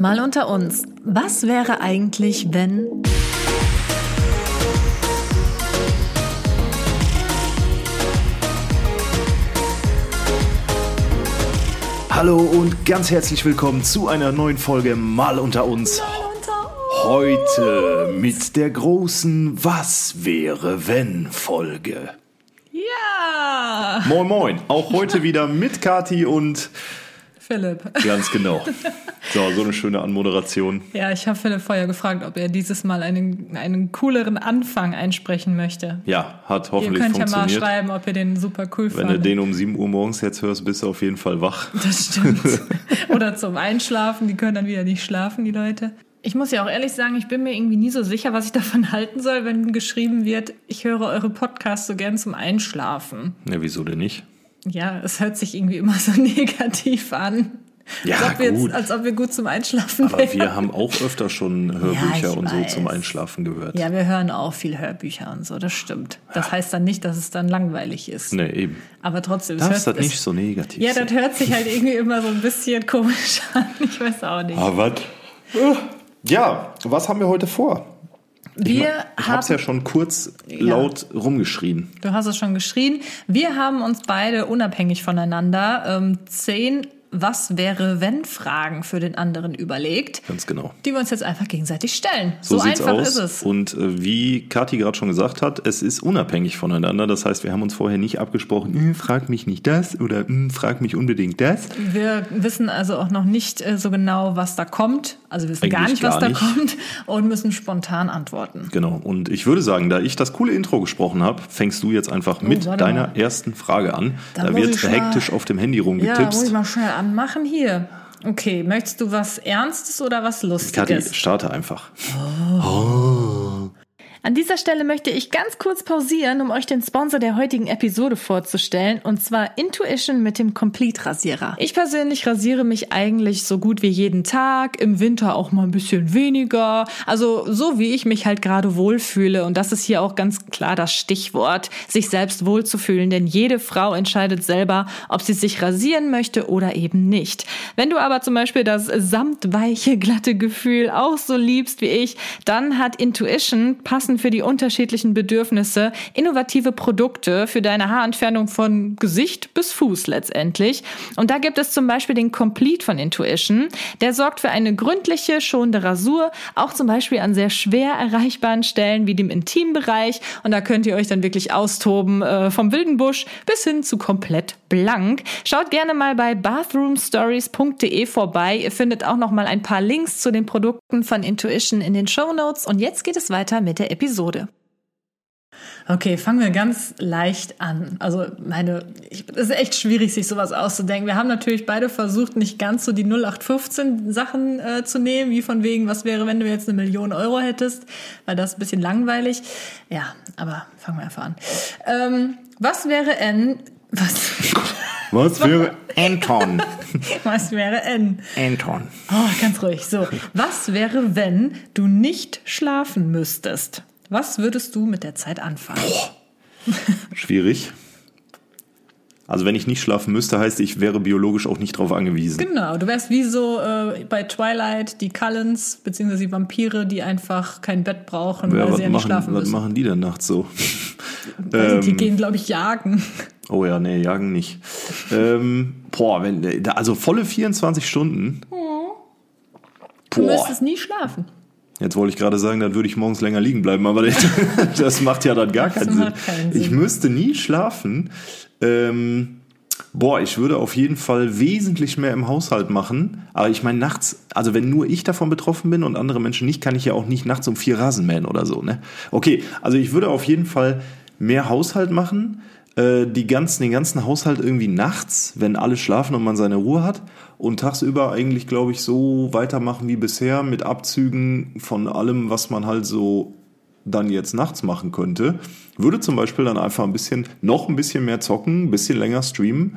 Mal unter uns. Was wäre eigentlich, wenn... Hallo und ganz herzlich willkommen zu einer neuen Folge Mal unter uns. Heute mit der großen Was wäre wenn Folge. Ja! Moin moin, auch heute wieder mit Kati und Philipp. ganz genau. So, so eine schöne Anmoderation. Ja, ich habe Philipp vorher gefragt, ob er dieses Mal einen, einen cooleren Anfang einsprechen möchte. Ja, hat Ihr hoffentlich könnt ja mal funktioniert. schreiben, ob ihr den super cool Wenn du fandet. den um 7 Uhr morgens jetzt hörst, bist du auf jeden Fall wach. Das stimmt. Oder zum Einschlafen, die können dann wieder nicht schlafen, die Leute. Ich muss ja auch ehrlich sagen, ich bin mir irgendwie nie so sicher, was ich davon halten soll, wenn geschrieben wird, ich höre eure Podcasts so gern zum Einschlafen. Ja, wieso denn nicht? Ja, es hört sich irgendwie immer so negativ an. Ja, als, ob wir gut. Jetzt, als ob wir gut zum Einschlafen Aber wären. wir haben auch öfter schon Hörbücher ich und so weiß. zum Einschlafen gehört. Ja, wir hören auch viel Hörbücher und so, das stimmt. Das heißt dann nicht, dass es dann langweilig ist. Nee, eben. Aber trotzdem, es Darfst hört, das nicht so negativ Ja, sehen. das hört sich halt irgendwie immer so ein bisschen komisch an. Ich weiß auch nicht. Ah, was? Ja, was haben wir heute vor? Wir Ich haben, hab's ja schon kurz laut rumgeschrien. du hast es schon geschrien, wir haben uns beide unabhängig voneinander ähm, zehn Was wäre wenn Fragen für den anderen überlegt, Ganz genau. die wir uns jetzt einfach gegenseitig stellen. So, So, einfach aus. ist es. Und äh, wie Kathi gerade schon gesagt hat, es ist unabhängig voneinander. Das heißt, wir haben uns vorher nicht abgesprochen, "Hm, frag mich nicht das oder "Hm, frag mich unbedingt das. Wir wissen also auch noch nicht äh, so genau, was da kommt. Also wir wissen Eigentlich gar nicht, was gar da nicht. kommt und müssen spontan antworten. Genau. Und ich würde sagen, da ich das coole Intro gesprochen habe, fängst du jetzt einfach mit Oh, warte deiner mal. ersten Frage an. Da Da wird hektisch auf dem Handy Ja, muss ich mal schnell anmachen hier. Okay, möchtest du was Ernstes oder was Kathi, Lustiges? starte einfach. An dieser Stelle möchte ich ganz kurz pausieren, um euch den Sponsor der heutigen Episode vorzustellen, und zwar Intuition mit dem Complete Rasierer. Ich persönlich rasiere mich eigentlich so gut wie jeden Tag, im Winter auch mal ein bisschen weniger, also so wie ich mich halt gerade wohlfühle. Und das ist hier auch ganz klar das Stichwort, sich selbst wohlzufühlen, denn jede Frau entscheidet selber, ob sie sich rasieren möchte oder eben nicht. Wenn du aber zum Beispiel das samtweiche, glatte Gefühl auch so liebst wie ich, dann hat Intuition passend für die unterschiedlichen Bedürfnisse innovative Produkte für deine Haarentfernung von Gesicht bis Fuß letztendlich. Und da gibt es zum Beispiel den Complete von Intuition. Der sorgt für eine gründliche, schonende Rasur, auch zum Beispiel an sehr schwer erreichbaren Stellen wie dem Intimbereich. Und da könnt ihr euch dann wirklich austoben, äh, vom wilden Busch bis hin zu komplett blank. Schaut gerne mal bei bathroomstories.de vorbei. Ihr findet auch noch mal ein paar Links zu den Produkten von Intuition in den Show Notes. Und jetzt geht es weiter mit der Episode. Okay, fangen wir ganz leicht an. Also meine, es ist echt schwierig, sich sowas auszudenken. Wir haben natürlich beide versucht, nicht ganz so die 0815 Sachen äh, zu nehmen, wie von wegen, was wäre, wenn du jetzt eine Million Euro hättest, weil das ist ein bisschen langweilig. Ja, aber fangen wir einfach an. Ähm, was wäre N, was, Was wäre Anton? was wäre N? Anton. Oh, ganz ruhig. So, was wäre, wenn du nicht schlafen müsstest? Was würdest du mit der Zeit anfangen? Schwierig. Also wenn ich nicht schlafen müsste, heißt ich wäre biologisch auch nicht drauf angewiesen. Genau, du wärst wie so äh, bei Twilight die Cullens, beziehungsweise die Vampire, die einfach kein Bett brauchen, Ja, weil was, sie ja nicht machen, schlafen was müssen. machen die denn nachts so? Weiß nicht, die Ähm, gehen, glaube ich, jagen. Oh ja, nee, jagen nicht. ähm, boah, wenn, also volle 24 Stunden. Du Boah, müsstest nie schlafen. Jetzt wollte ich gerade sagen, dann würde ich morgens länger liegen bleiben, aber das, das macht ja dann gar keinen Sinn. keinen Sinn. Ich müsste nie schlafen. Ähm, boah, ich würde auf jeden Fall wesentlich mehr im Haushalt machen. Aber ich meine, nachts, also wenn nur ich davon betroffen bin und andere Menschen nicht, kann ich ja auch nicht nachts um vier Rasen mähen oder so, ne? Okay, also ich würde auf jeden Fall mehr Haushalt machen. Äh, Die ganzen, den ganzen Haushalt irgendwie nachts, wenn alle schlafen und man seine Ruhe hat. Und tagsüber eigentlich, glaube ich, so weitermachen wie bisher mit Abzügen von allem, was man halt so dann jetzt nachts machen könnte. Würde zum Beispiel dann einfach ein bisschen, noch ein bisschen mehr zocken, ein bisschen länger streamen.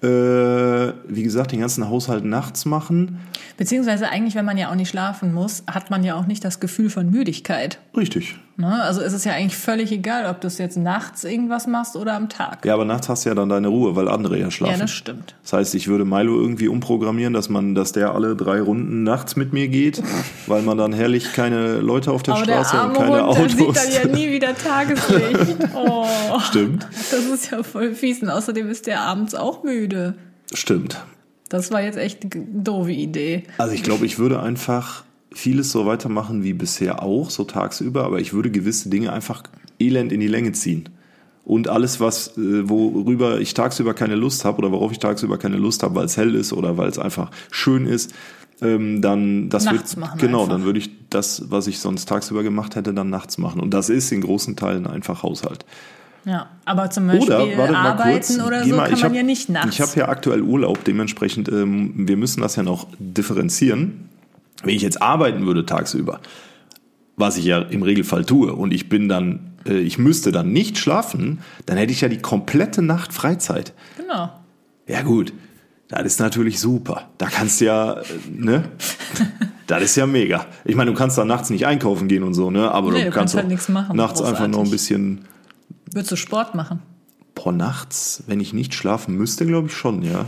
Äh, wie gesagt, den ganzen Haushalt nachts machen. Beziehungsweise eigentlich, wenn man ja auch nicht schlafen muss, hat man ja auch nicht das Gefühl von Müdigkeit. Richtig. Ne? Also ist es ja eigentlich völlig egal, ob du es jetzt nachts irgendwas machst oder am Tag. Ja, aber nachts hast du ja dann deine Ruhe, weil andere ja schlafen. Ja, das stimmt. Das heißt, ich würde Milo irgendwie umprogrammieren, dass man, dass der alle drei Runden nachts mit mir geht, weil man dann herrlich keine Leute auf der Aber der Straße und arme keine Hund, der Autos. sieht dann ja nie wieder Tageslicht. Oh, Stimmt, das ist ja voll fies. Und außerdem ist der abends auch müde. stimmt. Das war jetzt echt eine doofe Idee. Also ich glaube, ich würde einfach vieles so weitermachen wie bisher auch, so tagsüber, aber ich würde gewisse Dinge einfach elend in die Länge ziehen. Und alles, was, äh, worüber ich tagsüber keine Lust habe oder worauf ich tagsüber keine Lust habe, weil es hell ist oder weil es einfach schön ist, ähm, dann das Nachts wird, machen genau, einfach. dann würde ich das, was ich sonst tagsüber gemacht hätte, dann nachts machen. Und das ist in großen Teilen einfach Haushalt. Ja, aber zum Beispiel Oder, warte arbeiten kurz, oder so mal, kann ich man hab, ja nicht nachts. Ich habe ja aktuell Urlaub, dementsprechend, ähm, wir müssen das ja noch differenzieren. Wenn ich jetzt arbeiten würde tagsüber, was ich ja im Regelfall tue, und ich bin dann, äh, ich müsste dann nicht schlafen, dann hätte ich ja die komplette Nacht Freizeit. genau. Ja gut, das ist natürlich super. Da kannst du ja, äh, ne? Das ist ja mega. Ich meine, du kannst da nachts nicht einkaufen gehen und so, ne? Aber Nee, du, du kannst auch halt nichts machen, nachts einfach noch ein großartig. bisschen Würdest du Sport machen? Boah, nachts, wenn ich nicht schlafen müsste, glaube ich schon, ja.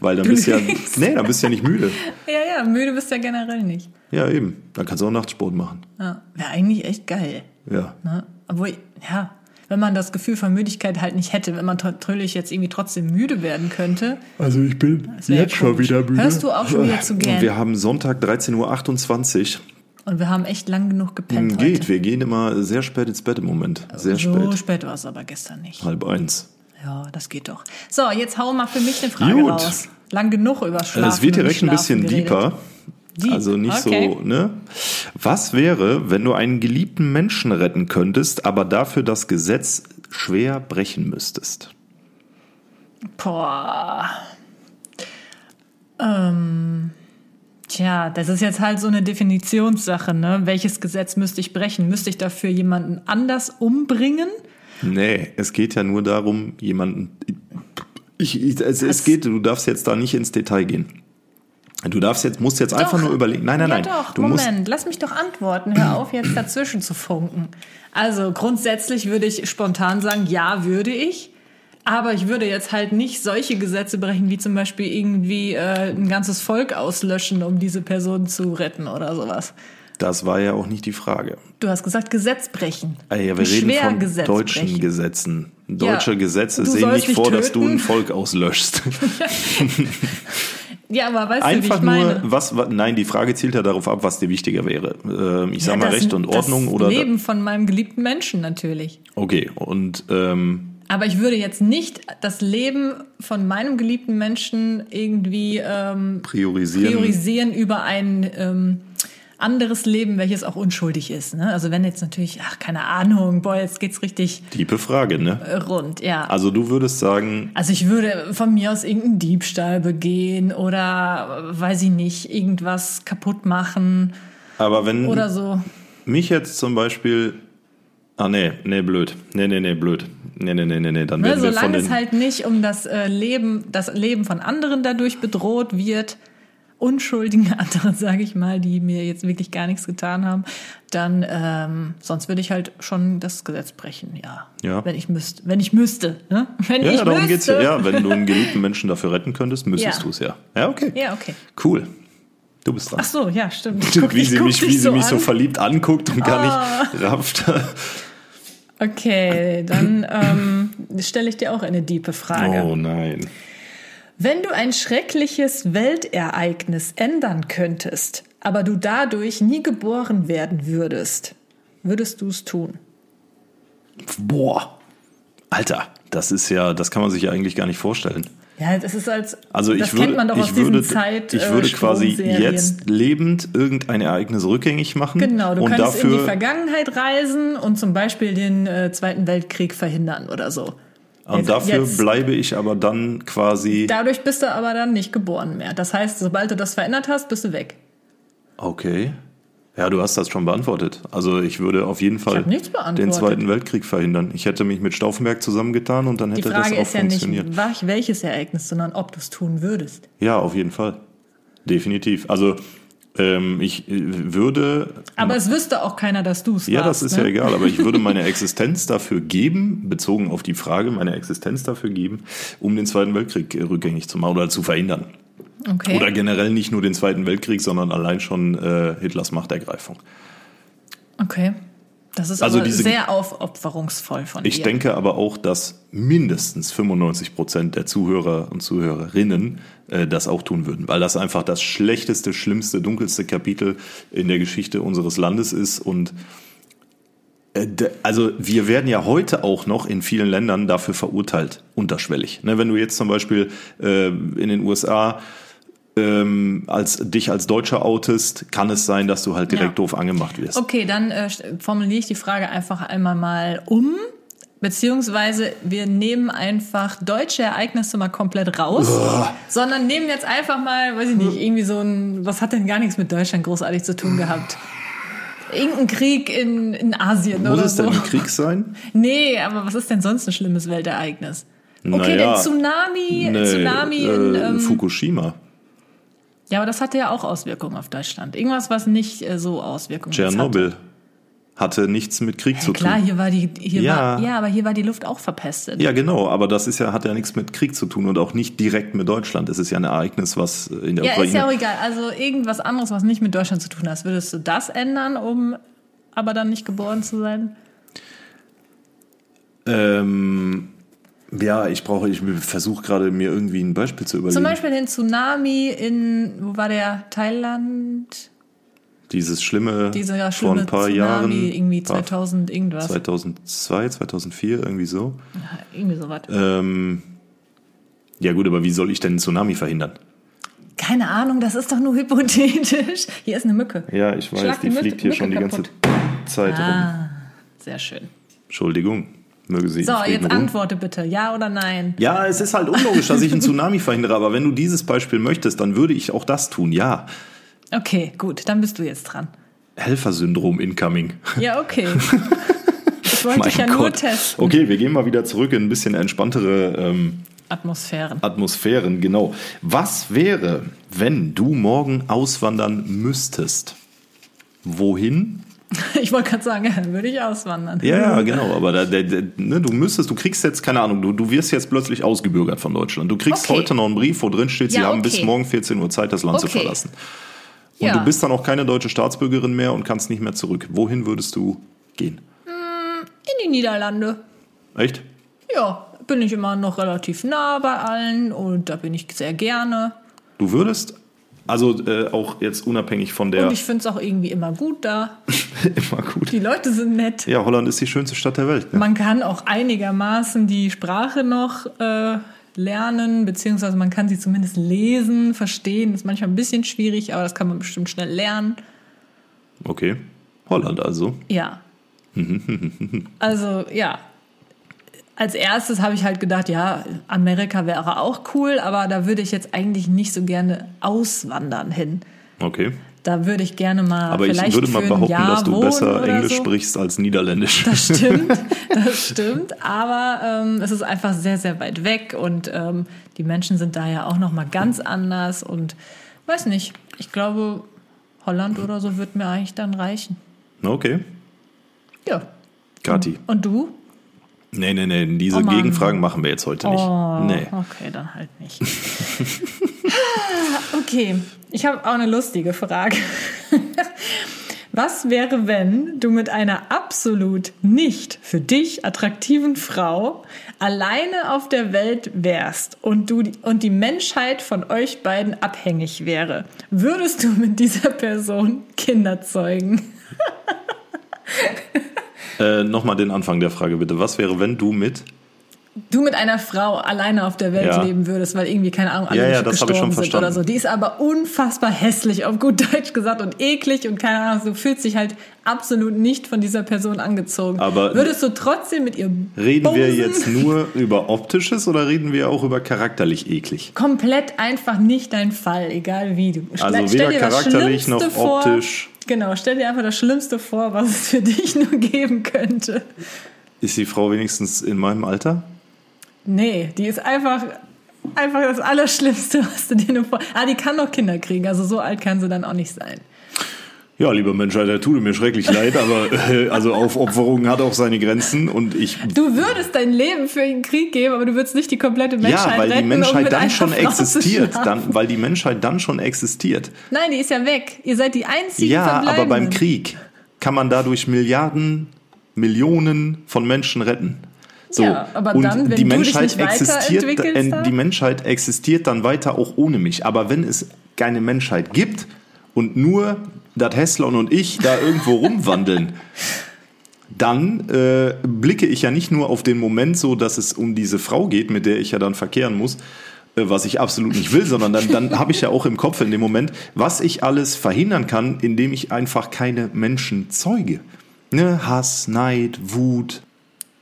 Weil dann bist du ja, denkst? nee, dann bist du ja nicht müde. Ja, ja, müde bist du ja generell nicht. Ja, eben. Dann kannst du auch Nachtsport machen. Ja, wäre eigentlich echt geil. Ja. Ne? Obwohl, ja, wenn man das Gefühl von Müdigkeit halt nicht hätte, wenn man natürlich jetzt irgendwie trotzdem müde werden könnte. Also ich bin Das wär ja komisch. Hörst du auch schon wieder zu Und gern? wir haben Sonntag 13.28 Uhr. Und wir haben echt lang genug gepennt Hm, Geht, heute. wir gehen immer sehr spät ins Bett im Moment. Sehr so spät. spät war es aber gestern nicht. Halb eins. Ja, das geht doch. So, jetzt hau mal für mich eine Frage Gut. raus. Lang genug über Schlafen Es wird direkt ein bisschen geredet. deeper. Deep, Also nicht okay. so, ne? Was wäre, wenn du einen geliebten Menschen retten könntest, aber dafür das Gesetz schwer brechen müsstest? Boah. Ähm, tja, das ist jetzt halt so eine Definitionssache, ne? Welches Gesetz müsste ich brechen? Müsste ich dafür jemanden anders umbringen? Nee, es geht ja nur darum, jemanden. Ich, ich, es, es geht, du darfst jetzt da nicht ins Detail gehen. Du darfst jetzt, musst jetzt einfach Doch. nur überlegen. Nein, nein, ja nein. doch, du Moment, lass mich doch antworten. Hör auf, jetzt dazwischen zu funken. Also grundsätzlich würde ich spontan sagen, ja, würde ich. Aber ich würde jetzt halt nicht solche Gesetze brechen, wie zum Beispiel irgendwie äh, ein ganzes Volk auslöschen, um diese Person zu retten oder sowas. Das war ja auch nicht die Frage. Du hast gesagt, Gesetz brechen. Ah ja, wir reden von Schwergesetz deutschen brechen. Gesetzen. Deutsche Ja, Gesetze sehen nicht vor, dass du töten. ein Volk auslöschst. Ja, aber weißt du, wie Einfach ich meine? nur, was, wa- nein, die Frage zielt ja darauf ab, was dir wichtiger wäre. Ähm, ich sag Ja, mal Recht und Ordnung das oder. Leben von meinem geliebten Menschen natürlich. Okay, und ähm, Aber ich würde jetzt nicht das Leben von meinem geliebten Menschen irgendwie ähm, priorisieren. priorisieren über ein ähm, anderes Leben, welches auch unschuldig ist. Ne? Also wenn jetzt natürlich, ach, keine Ahnung, boah, jetzt geht's richtig Tiefe Frage, ne? rund, ja. Also du würdest sagen, Also ich würde von mir aus irgendeinen Diebstahl begehen oder, weiß ich nicht, irgendwas kaputt machen aber wenn oder so. mich jetzt zum Beispiel. Ah, nee, nee, blöd. Nee, nee, nee, blöd. Nee, nee, nee, nee, nee. Dann Ne, werden wir von solange den. es halt nicht um das äh, Leben, das Leben von anderen dadurch bedroht wird, unschuldigen anderen, sage ich mal, die mir jetzt wirklich gar nichts getan haben, dann ähm, sonst würde ich halt schon das Gesetz brechen, ja. Ja. Wenn ich müsste, wenn ich müsste, ne? Wenn ja, ich darum müsste. geht's ja. Ja, wenn du einen geliebten Menschen dafür retten könntest, müsstest Ja. du es ja. Ja, okay. Ja, okay. Cool. Du bist dran. Ach so, ja, stimmt. Guck, wie ich sie mich, wie sie mich so an. Ah. verliebt anguckt und gar nicht rafft. Okay, dann ähm, stelle ich dir auch eine diepe Frage. Oh nein. Wenn du ein schreckliches Weltereignis ändern könntest, aber du dadurch nie geboren werden würdest, würdest du es tun? Boah. Alter, das ist ja, das kann man sich ja eigentlich gar nicht vorstellen. Ja, das ist als Also das ich würde, kennt man doch aus ich würde, Zeit. ich äh, würde quasi Stromserien. jetzt lebend irgendein Ereignis rückgängig machen. Genau, du und könntest in die dafür, Vergangenheit reisen und zum Beispiel den äh, Zweiten Weltkrieg verhindern oder so. Und Jetzt- dafür jetzt- bleibe ich aber dann quasi. Dadurch bist du aber dann nicht geboren mehr. Das heißt, sobald du das verändert hast, bist du weg. Okay. Ja, du hast das schon beantwortet. Also ich würde auf jeden Fall den Zweiten Weltkrieg verhindern. Ich hätte mich mit Stauffenberg zusammengetan und dann Die hätte das Frage auch ist ja nicht, funktioniert. welches Ereignis, sondern ob du es tun würdest. Ja, auf jeden Fall. Definitiv. Also ähm, ich äh, würde. Aber es wüsste auch keiner, dass du es ja, warst. das ist ne? ja egal, aber ich würde meine Existenz dafür geben, bezogen auf die Frage, meine Existenz dafür geben, um den Zweiten Weltkrieg äh, rückgängig zu machen oder zu verhindern. Okay. Oder generell nicht nur den Zweiten Weltkrieg, sondern allein schon äh, Hitlers Machtergreifung. okay. Das ist Also diese- sehr aufopferungsvoll von Ich dir. denke aber auch, dass mindestens 95 Prozent der Zuhörer und Zuhörerinnen äh, das auch tun würden, weil das einfach das schlechteste, schlimmste, dunkelste Kapitel in der Geschichte unseres Landes ist und äh, also wir werden ja heute auch noch in vielen Ländern dafür verurteilt, unterschwellig. Ne, wenn du jetzt zum Beispiel äh, in den USA ähm, als dich als Deutscher outest, kann es sein, dass du halt direkt Ja. doof angemacht wirst. Okay, dann äh, formuliere ich die Frage einfach einmal mal um. Beziehungsweise wir nehmen einfach deutsche Ereignisse mal komplett raus, sondern nehmen jetzt einfach mal, weiß ich nicht, irgendwie so ein, was hat denn gar nichts mit Deutschland großartig zu tun gehabt? Irgendein Krieg in, in Asien Muss oder es so. denn ein Krieg sein? Nee, aber was ist denn sonst ein schlimmes Weltereignis? Okay, Naja, der Tsunami, Nee, Tsunami in, äh, ähm, Fukushima. Ja, aber das hatte ja auch Auswirkungen auf Deutschland. Irgendwas, was nicht äh, so Auswirkungen jetzt Tschernobyl hatte nichts mit Krieg hatte. zu Klar, tun. hier war die, hier Ja. war, ja, aber hier war die Luft auch verpestet. Ja, genau, aber das ist ja, hat ja nichts mit Krieg zu tun und auch nicht direkt mit Deutschland. Es ist ja ein Ereignis, was in der Ja, Ukraine. ist ja auch egal. Also irgendwas anderes, was nicht mit Deutschland zu tun hat. Würdest du das ändern, um aber dann nicht geboren zu sein? ähm, ja, ich brauche, ich versuche gerade mir irgendwie ein Beispiel zu überlegen. Zum Beispiel den Tsunami in, wo war der? Thailand? Dieses schlimme, Dieser vor schlimme ein paar Tsunami, Jahren, irgendwie paar- 2000 irgendwas. 2002, 2004, irgendwie so. Irgendwie sowas. Ähm, ja gut, aber wie soll ich denn einen Tsunami verhindern? Keine Ahnung, das ist doch nur hypothetisch. Hier ist eine Mücke. Ja, ich weiß, Schlag die die Mücke- fliegt hier schon die Mücke ganze kaputt. Zeit rum. Ah, sehr schön. Entschuldigung, möge sie So, jetzt ruhen. antworte bitte. Ja oder nein? Ja, es ist halt unlogisch, dass ich einen Tsunami verhindere, aber wenn du dieses Beispiel möchtest, dann würde ich auch das tun, ja. Okay, gut, dann bist du jetzt dran. Helfersyndrom incoming. Ja, okay. Ich wollte dich ja Mein nur Gott. testen. Okay, wir gehen mal wieder zurück in ein bisschen entspanntere ähm, Atmosphären. Atmosphären, genau. Was wäre, wenn du morgen auswandern müsstest? Wohin? Ich wollte gerade sagen, ja, würde ich auswandern. Ja, genau, aber da, da, da, ne, du müsstest, du kriegst jetzt, keine Ahnung, du, du wirst jetzt plötzlich ausgebürgert von Deutschland. Du kriegst Okay. heute noch einen Brief, wo drin steht, sie Ja, haben okay. bis morgen 14 Uhr Zeit, das Land zu Okay. verlassen. Und Ja. du bist dann auch keine deutsche Staatsbürgerin mehr und kannst nicht mehr zurück. Wohin würdest du gehen? In die Niederlande. Echt? Ja, bin ich immer noch relativ nah bei allen und da bin ich sehr gerne. Du würdest, also äh, auch jetzt unabhängig von der Und ich finde es auch irgendwie immer gut da. immer gut. Die Leute sind nett. Ja, Holland ist die schönste Stadt der Welt. Ne? Man kann auch einigermaßen die Sprache noch äh, lernen, beziehungsweise man kann sie zumindest lesen, verstehen. Ist manchmal ein bisschen schwierig, aber das kann man bestimmt schnell lernen. Okay. Holland also. Ja. also, ja. Als erstes habe ich halt gedacht, ja, Amerika wäre auch cool, aber da würde ich jetzt eigentlich nicht so gerne auswandern hin. Okay. Da würde ich gerne mal Aber ich würde mal behaupten, dass du besser Englisch so. sprichst als Niederländisch. Das stimmt, das stimmt. Aber ähm, es ist einfach sehr, sehr weit weg und ähm, die Menschen sind da ja auch noch mal ganz anders und weiß nicht. Ich glaube, Holland oder so wird mir eigentlich dann reichen. Okay. Ja. Kati. Und du? Nee, nee, nee, diese Oh. Gegenfragen machen wir jetzt heute nicht. Oh, Nee. okay, dann halt nicht. okay, ich habe auch eine lustige Frage. Was wäre, wenn du mit einer absolut nicht für dich attraktiven Frau alleine auf der Welt wärst und du und die Menschheit von euch beiden abhängig wäre? Würdest du mit dieser Person Kinder zeugen? Äh, Nochmal den Anfang der Frage bitte. Was wäre, wenn du mit? du mit einer Frau alleine auf der Welt Ja. leben würdest, weil irgendwie, keine Ahnung, alle Ja, ja, das hab ich gestorben schon sind oder verstanden. so. Die ist aber unfassbar hässlich, auf gut Deutsch gesagt, und eklig und keine Ahnung, so fühlt sich halt absolut nicht von dieser Person angezogen. Aber- würdest du trotzdem mit ihr Reden wir bumsen? jetzt nur über optisches oder reden wir auch über charakterlich eklig? komplett einfach nicht dein Fall, egal wie du. Also Stell weder charakterlich noch Schlimmste vor. Genau, stell dir einfach das Schlimmste vor, was es für dich nur geben könnte. Ist die Frau wenigstens in meinem Alter? Nee, die ist einfach, einfach das Allerschlimmste, was du dir nur vor. Ah, die kann noch Kinder kriegen, also so alt kann sie dann auch nicht sein. Ja, lieber Menschheit, da tut mir schrecklich leid, aber äh, also Aufopferung hat auch seine Grenzen und ich. Du würdest dein Leben für den Krieg geben, aber du würdest nicht die komplette Menschheit Ja, weil retten, die Menschheit um dann schon existiert, dann, weil die Menschheit dann schon existiert. Nein, die ist ja weg. Ihr seid die einzigen Ja, aber beim. Krieg kann man dadurch Milliarden, Millionen von Menschen retten. So, Ja, aber und dann, wenn die du dich Menschheit nicht existiert, äh, da? die Menschheit existiert dann weiter auch ohne mich. Aber wenn es keine Menschheit gibt und nur das Häslon und ich da irgendwo rumwandeln, dann äh, blicke ich ja nicht nur auf den Moment so, dass es um diese Frau geht, mit der ich ja dann verkehren muss, äh, was ich absolut nicht will, sondern dann, dann habe ich ja auch im Kopf in dem Moment, was ich alles verhindern kann, indem ich einfach keine Menschen zeuge. Ne? Hass, Neid, Wut.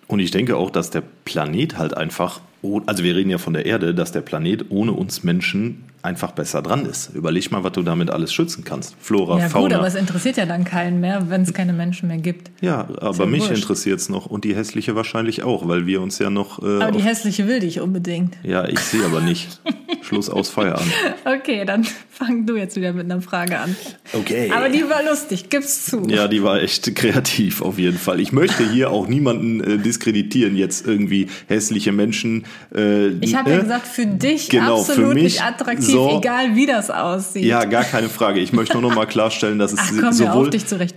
Und ich denke auch, dass der Planet halt einfach, also wir reden ja von der Erde, dass der Planet ohne uns Menschen einfach besser dran ist. Überleg mal, was du damit alles schützen kannst. Flora, Ja Fauna. gut, aber es interessiert ja dann keinen mehr, wenn es keine Menschen mehr gibt. Ja, aber ja mich interessiert es noch und die hässliche wahrscheinlich auch, weil wir uns ja noch. Äh, Aber die hässliche will dich unbedingt. ja, ich sehe aber nicht. Schluss aus Feierabend. Okay, dann fang du jetzt wieder mit einer Frage an. Okay. Aber die war lustig, gib's zu. ja, die war echt kreativ auf jeden Fall. Ich möchte hier auch niemanden äh, diskreditieren, jetzt irgendwie hässliche Menschen. Äh, Ich habe ja äh, gesagt, für dich Genau, für absolut mich nicht attraktiv, so- egal wie das aussieht. Ja, gar keine Frage. Ich möchte nur noch mal klarstellen, dass es Ach, komm, sowohl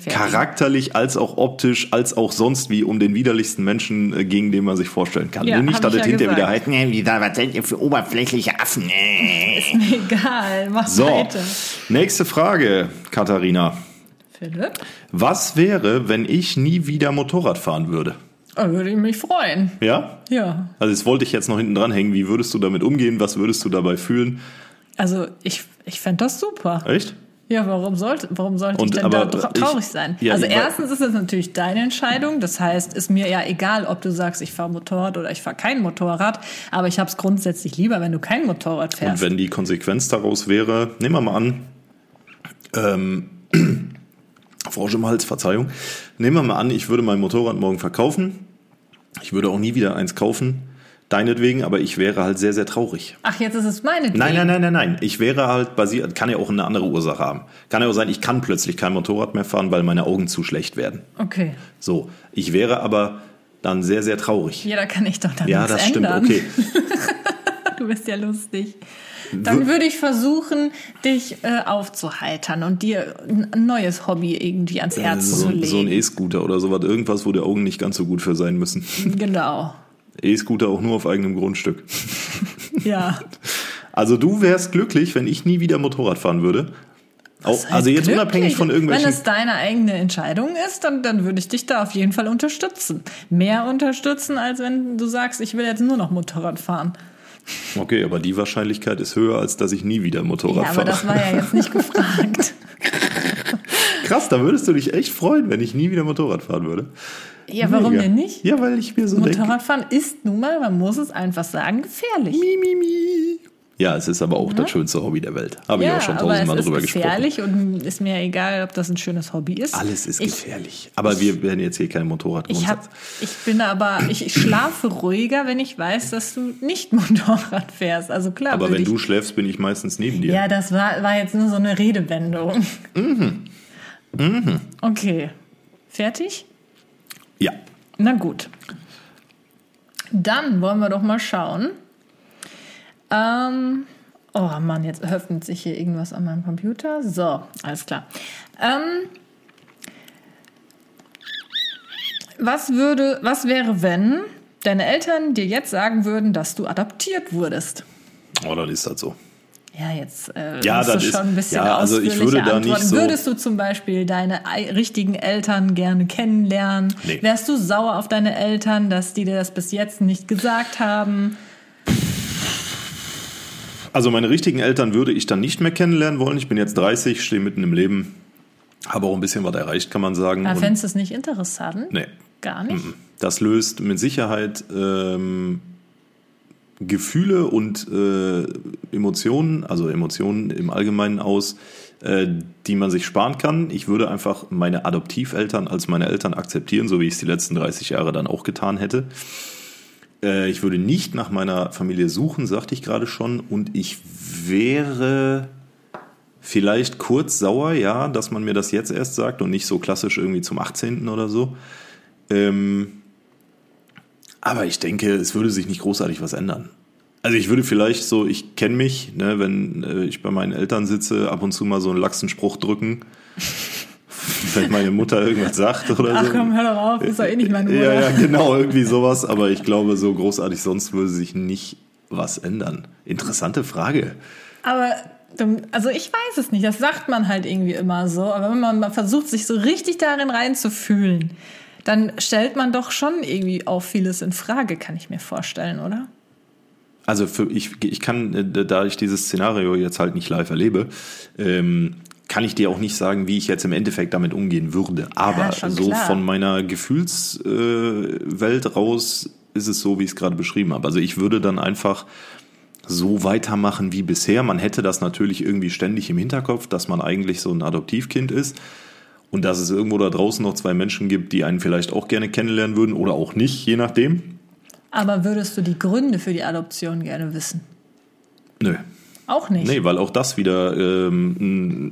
charakterlich als auch optisch als auch sonst wie um den widerlichsten Menschen, äh, gegen den man sich vorstellen kann. Ja, Nur nicht, dass es ja hinterher wieder heißt, nee, wie da, was seid ihr für oberflächliche Affen? Äh. Ist mir egal, mach So, weiter. nächste Frage, Katharina. Philipp? Was wäre, wenn ich nie wieder Motorrad fahren würde? Oh, würde ich mich freuen. Ja? Ja. Also das wollte ich jetzt noch hinten dran hängen. Wie würdest du damit umgehen? Was würdest du dabei fühlen? Also ich, ich fände das super. Echt? Ja, warum sollte, warum sollte Und ich denn da tra ich- traurig sein? ja, also erstens ist es natürlich deine Entscheidung. Das heißt, ist mir ja egal, ob du sagst, ich fahre Motorrad oder ich fahre kein Motorrad. Aber ich habe es grundsätzlich lieber, wenn du kein Motorrad Und fährst. wenn die Konsequenz daraus wäre, nehmen wir mal an, ähm, Frosch im Hals, Verzeihung, nehmen wir mal an, ich würde mein Motorrad morgen verkaufen. Ich würde auch nie wieder eins kaufen, deinetwegen, aber ich wäre halt sehr, sehr traurig. Ach, jetzt ist es meine Nein, nein, nein, nein, nein. Ich wäre halt basiert, kann ja auch eine andere Ursache haben. Kann ja auch sein, ich kann plötzlich kein Motorrad mehr fahren, weil meine Augen zu schlecht werden. Okay. So, ich wäre aber dann sehr, sehr traurig. Ja, da kann ich doch dann Ja, das stimmt, ändern. okay. Du bist ja lustig. Dann würde ich versuchen, dich äh, aufzuheitern und dir ein neues Hobby irgendwie ans Herz so, zu legen. so ein E-Scooter oder sowas, irgendwas, wo die Augen nicht ganz so gut für sein müssen. genau. E-Scooter auch nur auf eigenem Grundstück. Ja. Also du wärst glücklich, wenn ich nie wieder Motorrad fahren würde. Auch, also jetzt glücklich? unabhängig von irgendwelchen. Wenn es deine eigene Entscheidung ist, dann, dann würde ich dich da auf jeden Fall unterstützen. Mehr unterstützen, als wenn du sagst, ich will jetzt nur noch Motorrad fahren. Okay, aber die Wahrscheinlichkeit ist höher, als dass ich nie wieder Motorrad Ja, aber fahre. das war ja jetzt nicht gefragt. Krass, da würdest du dich echt freuen, wenn ich nie wieder Motorrad fahren würde. Ja, warum Mega. denn nicht? Ja, weil ich mir so denke. Motorradfahren ist nun mal, man muss es einfach sagen, gefährlich. Mi, mi, mi. Ja, es ist aber auch das schönste Hobby der Welt. Habe ich auch schon aber tausendmal es drüber ist gesprochen. gefährlich und ist mir egal, ob das ein schönes Hobby ist. Alles ist ich, gefährlich. Aber wir werden jetzt hier kein Motorrad Ich, hab, ich bin aber, ich, ich schlafe ruhiger, wenn ich weiß, dass du nicht Motorrad fährst. Also klar, Aber wenn ich, du schläfst, bin ich meistens neben dir. Ja, das war, war jetzt nur so eine Redewendung. Mhm. Okay. Fertig? Ja. Na gut. Dann wollen wir doch mal schauen. Ähm, oh Mann, jetzt öffnet sich hier irgendwas an meinem Computer. So, alles klar. Ähm, was würde, was wäre, wenn deine Eltern dir jetzt sagen würden, dass du adoptiert wurdest? Oh, dann ist das so. Ja, jetzt äh, Ja, das ist- schon ein bisschen ja, also ich würde da antworten. nicht so- Würdest du zum Beispiel deine ei- richtigen Eltern gerne kennenlernen? Nee. Wärst du sauer auf deine Eltern, dass die dir das bis jetzt nicht gesagt haben? Also meine richtigen Eltern würde ich dann nicht mehr kennenlernen wollen. Ich bin jetzt 30, stehe mitten im Leben, habe auch ein bisschen was erreicht, kann man sagen. Aber fändest du es nicht interessant? nee, Gar nicht? das löst mit Sicherheit ähm, Gefühle und äh, Emotionen, also Emotionen im Allgemeinen aus, äh, die man sich sparen kann. Ich würde einfach meine Adoptiveltern als meine Eltern akzeptieren, so wie ich es die letzten 30 Jahre dann auch getan hätte. Äh, ich würde nicht nach meiner Familie suchen, sagte ich gerade schon, und ich wäre vielleicht kurz sauer, ja, dass man mir das jetzt erst sagt und nicht so klassisch irgendwie zum 18. oder so. Ähm, aber ich denke, es würde sich nicht großartig was ändern. Also ich würde vielleicht so, ich kenne mich, ne, wenn äh, ich bei meinen Eltern sitze, ab und zu mal so einen laxen Spruch drücken. wenn meine Mutter irgendwas sagt oder Ach so. komm, hör doch auf, ist doch eh nicht meine Mutter. Ja, ja, genau, irgendwie sowas. Aber ich glaube, so großartig sonst würde sich nicht was ändern. Interessante Frage. Aber also ich weiß es nicht, das sagt man halt irgendwie immer so, aber wenn man mal versucht, sich so richtig darin reinzufühlen, dann stellt man doch schon irgendwie auch vieles in Frage, kann ich mir vorstellen, oder? Also für ich, ich kann, äh, da ich dieses Szenario jetzt halt nicht live erlebe, ähm, kann ich dir auch nicht sagen, wie ich jetzt im Endeffekt damit umgehen würde. Aber Ja, so klar. von meiner Gefühlswelt äh, raus ist es so, wie ich es gerade beschrieben habe. Also ich würde dann einfach so weitermachen wie bisher. Man hätte das natürlich irgendwie ständig im Hinterkopf, dass man eigentlich so ein Adoptivkind ist und dass es irgendwo da draußen noch zwei Menschen gibt, die einen vielleicht auch gerne kennenlernen würden oder auch nicht, je nachdem. Aber würdest du die Gründe für die Adoption gerne wissen? Nö. Auch nicht. Nee, weil auch das wieder ähm,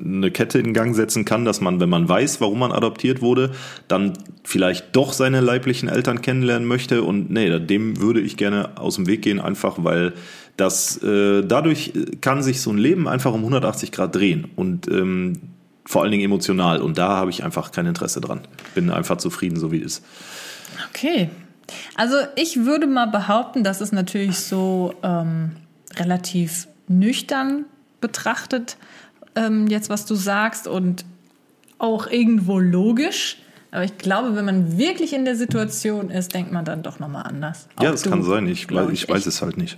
eine Kette in Gang setzen kann, dass man, wenn man weiß, warum man adoptiert wurde, dann vielleicht doch seine leiblichen Eltern kennenlernen möchte. Und nee, dem würde ich gerne aus dem Weg gehen, einfach weil das äh, dadurch kann sich so ein Leben einfach um 180 Grad drehen und ähm, vor allen Dingen emotional. Und da habe ich einfach kein Interesse dran. Bin einfach zufrieden, so wie es ist. Okay. Also ich würde mal behaupten, das ist natürlich so ähm, relativ nüchtern betrachtet, ähm, jetzt was du sagst und auch irgendwo logisch. Aber ich glaube, wenn man wirklich in der Situation ist, denkt man dann doch nochmal anders. Ja, Auch das du, kann sein. Ich, weiß, ich weiß es halt nicht.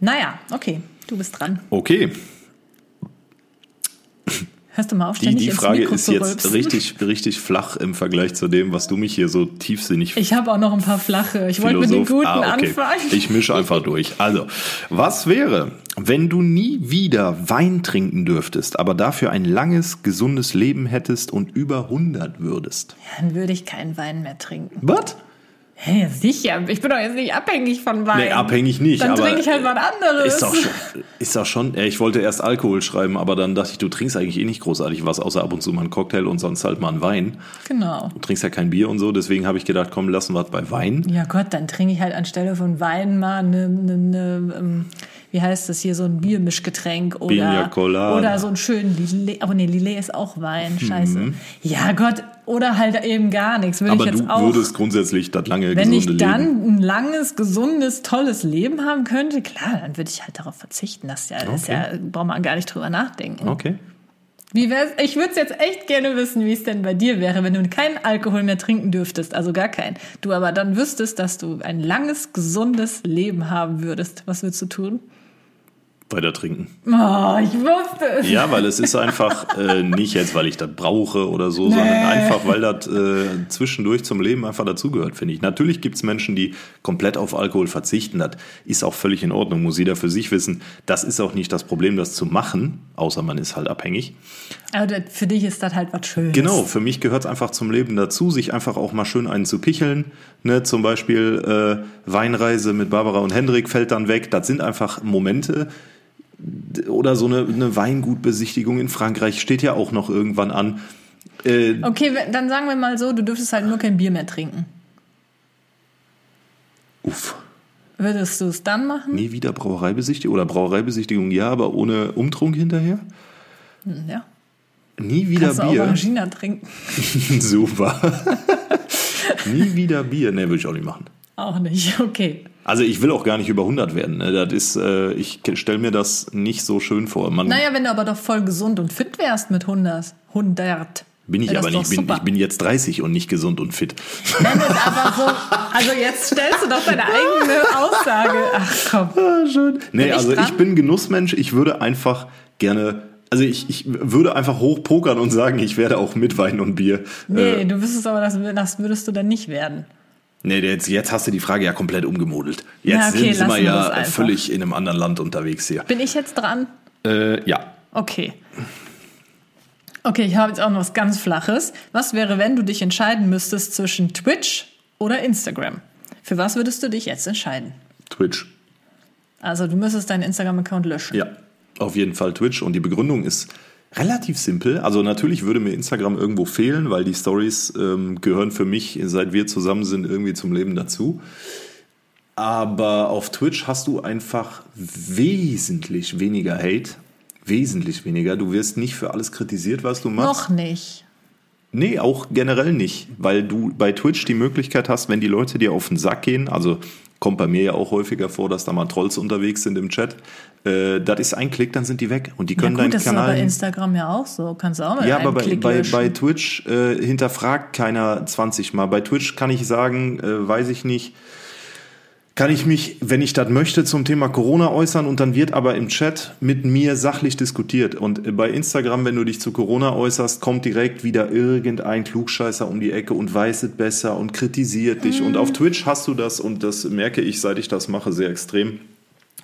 Naja, okay, du bist dran. Okay, Hörst du mal auf, die, die Frage ist jetzt rülpsen? richtig, richtig flach im Vergleich zu dem, was du mich hier so tiefsinnig Ich habe auch noch ein paar flache. Ich wollte mit den guten Ah, okay. anfangen. Ich mische einfach durch. Also, was wäre, wenn du nie wieder Wein trinken dürftest, aber dafür ein langes, gesundes Leben hättest und über 100 würdest? Dann würde ich keinen Wein mehr trinken. Was? Hä, sicher. Ich bin doch jetzt nicht abhängig von Wein. Nee, abhängig nicht. Dann trinke ich halt was anderes. Ist doch schon, ist doch schon, ja, ich wollte erst Alkohol schreiben, aber dann dachte ich, du trinkst eigentlich eh nicht großartig was, außer ab und zu mal einen Cocktail und sonst halt mal einen Wein. Genau. Du trinkst ja kein Bier und so, deswegen habe ich gedacht, komm, lassen wir es bei Wein. Ja Gott, dann trinke ich halt anstelle von Wein mal eine, eine, eine ähm, wie heißt das hier, so ein Biermischgetränk oder, oder so einen schönen Lillet. Aber nee, Lillet ist auch Wein, scheiße. Mhm. Ja Gott, oder halt eben gar nichts. Würde Aber ich jetzt du auch. würdest grundsätzlich das lange, wenn gesunde ich dann Leben. ein langes, gesundes, tolles Leben haben könnte, klar, dann würde ich halt darauf verzichten. Das ist ja, das ist ja braucht man gar nicht drüber nachdenken. Okay. Wie wär's? Ich würde es jetzt echt gerne wissen, wie es denn bei dir wäre, wenn du keinen Alkohol mehr trinken dürftest, also gar keinen. Du aber dann wüsstest, dass du ein langes, gesundes Leben haben würdest. Was würdest du tun? Weiter trinken. Oh, ich wusste es. Ja, weil es ist einfach äh, nicht jetzt, weil ich das brauche oder so, sondern einfach, weil das äh, zwischendurch zum Leben einfach dazugehört, finde ich. Natürlich gibt's Menschen, die komplett auf Alkohol verzichten. Das ist auch völlig in Ordnung, muss jeder für sich wissen. Das ist auch nicht das Problem, das zu machen, außer man ist halt abhängig. Aber für dich ist das halt was Schönes. Genau, für mich gehört es einfach zum Leben dazu, sich einfach auch mal schön einen zu picheln. Ne, zum Beispiel äh, Weinreise mit Barbara und Hendrik fällt dann weg. Das sind einfach Momente. Oder so eine, eine Weingutbesichtigung in Frankreich steht ja auch noch irgendwann an. Äh, Okay, dann sagen wir mal so, du dürftest halt nur kein Bier mehr trinken. uff, Würdest du es dann machen? nie wieder Brauereibesichtigung oder Brauereibesichtigung ja, aber ohne Umtrunk hinterher? Hm, Ja. Nie wieder Kannst du Bier. Orangina trinken? Super. Nie wieder Bier. Ne, würde ich auch nicht machen. Auch nicht, okay. Also ich will auch gar nicht über 100 werden. Ne? Das ist, äh, ich stelle mir das nicht so schön vor. Man, Naja, wenn du aber doch voll gesund und fit wärst mit 100. 100. bin ich aber nicht. Ich bin, ich bin jetzt 30 und nicht gesund und fit. Nenn es aber so. Also jetzt stellst du doch deine eigene Aussage. Ach komm. Ah, schön. Nee, ich also dran? ich bin Genussmensch. Ich würde einfach gerne, also ich, ich würde einfach hochpokern und sagen, ich werde auch mit Wein und Bier. Nee, Äh, du wüsstest aber, das, das würdest du dann nicht werden. Nee, jetzt, jetzt hast du die Frage ja komplett umgemodelt. Jetzt Na, okay, sind, wir ja völlig in einem anderen Land unterwegs hier. Bin ich jetzt dran? Äh, ja. Okay. Okay, ich habe jetzt auch noch was ganz Flaches. Was wäre, wenn du dich entscheiden müsstest zwischen Twitch oder Instagram? Für was würdest du dich jetzt entscheiden? Twitch. Also du müsstest deinen Instagram-Account löschen. Ja, auf jeden Fall Twitch. Und die Begründung ist relativ simpel. Also natürlich würde mir Instagram irgendwo fehlen, weil die Stories ähm, gehören für mich, seit wir zusammen sind, irgendwie zum Leben dazu. Aber auf Twitch hast du einfach wesentlich weniger Hate. Wesentlich weniger. Du wirst nicht für alles kritisiert, was du machst. Noch nicht. Nee, auch generell nicht, weil du bei Twitch die Möglichkeit hast, wenn die Leute dir auf den Sack gehen, also kommt bei mir ja auch häufiger vor, dass da mal Trolls unterwegs sind im Chat, äh, das ist ein Klick, dann sind die weg und die können ja, gut, deinen das Kanal. ist aber bei Instagram ja auch so. Kannst du auch mit Ja, aber bei, Klick bei, löschen. bei Twitch äh, hinterfragt keiner 20 Mal. Bei Twitch kann ich sagen, äh, weiß ich nicht, kann ich mich, wenn ich das möchte, zum Thema Corona äußern und dann wird aber im Chat mit mir sachlich diskutiert. Und äh, bei Instagram, wenn du dich zu Corona äußerst, kommt direkt wieder irgendein Klugscheißer um die Ecke und weiß es besser und kritisiert dich. Und auf Twitch hast du das, und das merke ich, seit ich das mache, sehr extrem.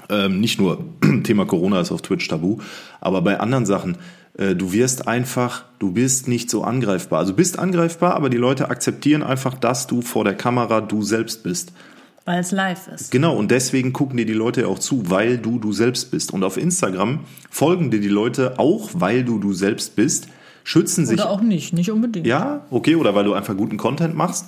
Ähm, nicht nur Thema Corona ist auf Twitch tabu, aber bei anderen Sachen, äh, du wirst einfach, du bist nicht so angreifbar. Also bist angreifbar, aber die Leute akzeptieren einfach, dass du vor der Kamera du selbst bist. Weil es live ist. Genau, und deswegen gucken dir die Leute auch zu, weil du du selbst bist. Und auf Instagram folgen dir die Leute auch, weil du du selbst bist, schützen sich. Oder auch nicht, nicht unbedingt. Ja, okay, oder weil du einfach guten Content machst,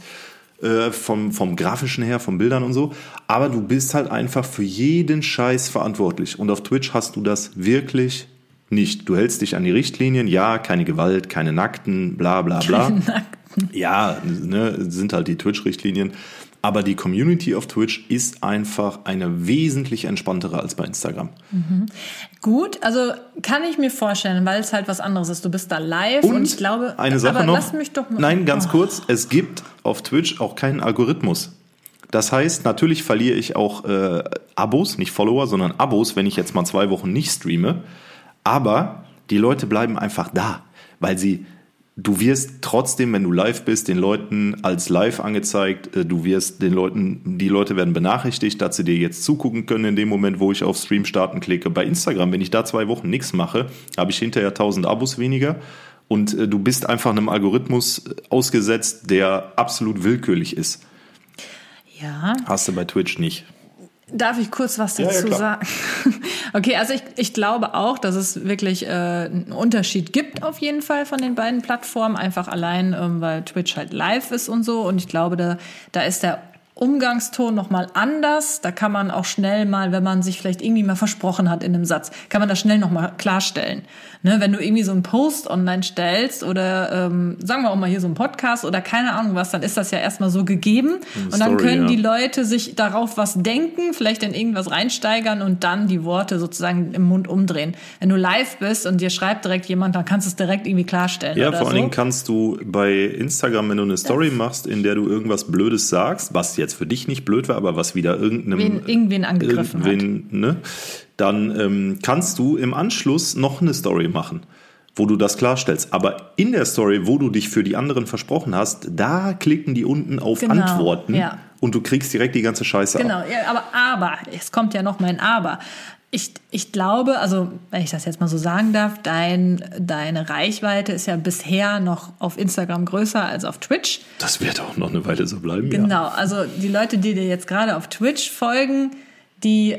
äh, vom, vom grafischen her, von Bildern und so. Aber du bist halt einfach für jeden Scheiß verantwortlich. Und auf Twitch hast du das wirklich nicht. Du hältst dich an die Richtlinien, ja, keine Gewalt, keine Nackten, bla bla bla. Nackten. Ja, ne, sind halt die Twitch-Richtlinien. Aber die Community auf Twitch ist einfach eine wesentlich entspanntere als bei Instagram. Gut, also kann ich mir vorstellen, weil es halt was anderes ist. Du bist da live und, ich glaube, eine Sache aber noch. lass mich doch mal. Nein, ganz Oh. kurz. Es gibt auf Twitch auch keinen Algorithmus. Das heißt, natürlich verliere ich auch äh, Abos, nicht Follower, sondern Abos, wenn ich jetzt mal zwei Wochen nicht streame. Aber die Leute bleiben einfach da, weil sie, du wirst trotzdem, wenn du live bist, den Leuten als live angezeigt. Äh, Du wirst den Leuten, die Leute werden benachrichtigt, dass sie dir jetzt zugucken können in dem Moment, wo ich auf Stream starten klicke. Bei Instagram, wenn ich da zwei Wochen nichts mache, habe ich hinterher 1000 Abos weniger. Und äh, du bist einfach einem Algorithmus ausgesetzt, der absolut willkürlich ist. Ja, Hast du bei Twitch nicht. Darf ich kurz was Ja, ja, dazu klar. sagen? Okay, also ich, ich glaube auch, dass es wirklich äh, einen Unterschied gibt auf jeden Fall von den beiden Plattformen, einfach allein, ähm, weil Twitch halt live ist und so. Und ich glaube, da, da ist der Umgangston nochmal anders. Da kann man auch schnell mal, wenn man sich vielleicht irgendwie mal versprochen hat in einem Satz, kann man das schnell nochmal klarstellen. Ne, wenn du irgendwie so einen Post online stellst oder ähm, sagen wir auch mal hier so einen Podcast oder keine Ahnung was, dann ist das ja erstmal so gegeben. und dann können ja. die Leute sich darauf was denken, vielleicht in irgendwas reinsteigern und dann die Worte sozusagen im Mund umdrehen. Wenn du live bist und dir schreibt direkt jemand, dann kannst du es direkt irgendwie klarstellen. Ja, vor allen so. Dingen kannst du bei Instagram, wenn du eine Story machst, in der du irgendwas Blödes sagst, was jetzt für dich nicht blöd war, aber was wieder irgendeinem Wen, irgendwen angegriffen hat. irgendwen, ne, dann ähm, kannst du im Anschluss noch eine Story machen, wo du das klarstellst. Aber in der Story, wo du dich für die anderen versprochen hast, da klicken die unten auf Genau, Antworten ja. und du kriegst direkt die ganze Scheiße ab. Genau, ja, aber, aber, es kommt ja noch mein Aber. Ich, ich glaube, also wenn ich das jetzt mal so sagen darf, dein, deine Reichweite ist ja bisher noch auf Instagram größer als auf Twitch. Das wird auch noch eine Weile so bleiben. Ja. Genau, also die Leute, die dir jetzt gerade auf Twitch folgen, die,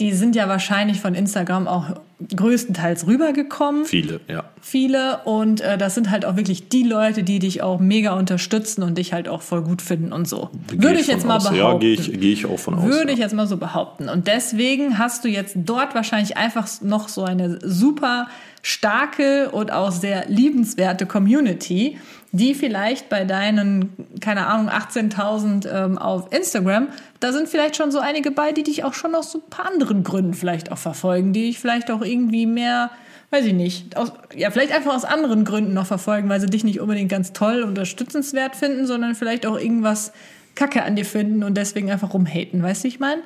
die sind ja wahrscheinlich von Instagram auch größtenteils rübergekommen. Viele, ja. Viele und äh, das sind halt auch wirklich die Leute, die dich auch mega unterstützen und dich halt auch voll gut finden und so. Gehe Würde ich von jetzt mal aus. behaupten. Ja, gehe ich, gehe ich auch von aus. Würde ja. ich jetzt mal so behaupten. Und deswegen hast du jetzt dort wahrscheinlich einfach noch so eine super starke und auch sehr liebenswerte Community, die vielleicht bei deinen, keine Ahnung, 18.000 ähm, auf Instagram, da sind vielleicht schon so einige bei, die dich auch schon aus so ein paar anderen Gründen vielleicht auch verfolgen, die dich vielleicht auch irgendwie mehr, weiß ich nicht, aus, ja, vielleicht einfach aus anderen Gründen noch verfolgen, weil sie dich nicht unbedingt ganz toll, unterstützenswert finden, sondern vielleicht auch irgendwas Kacke an dir finden und deswegen einfach rumhaten, weißt du, ich meine?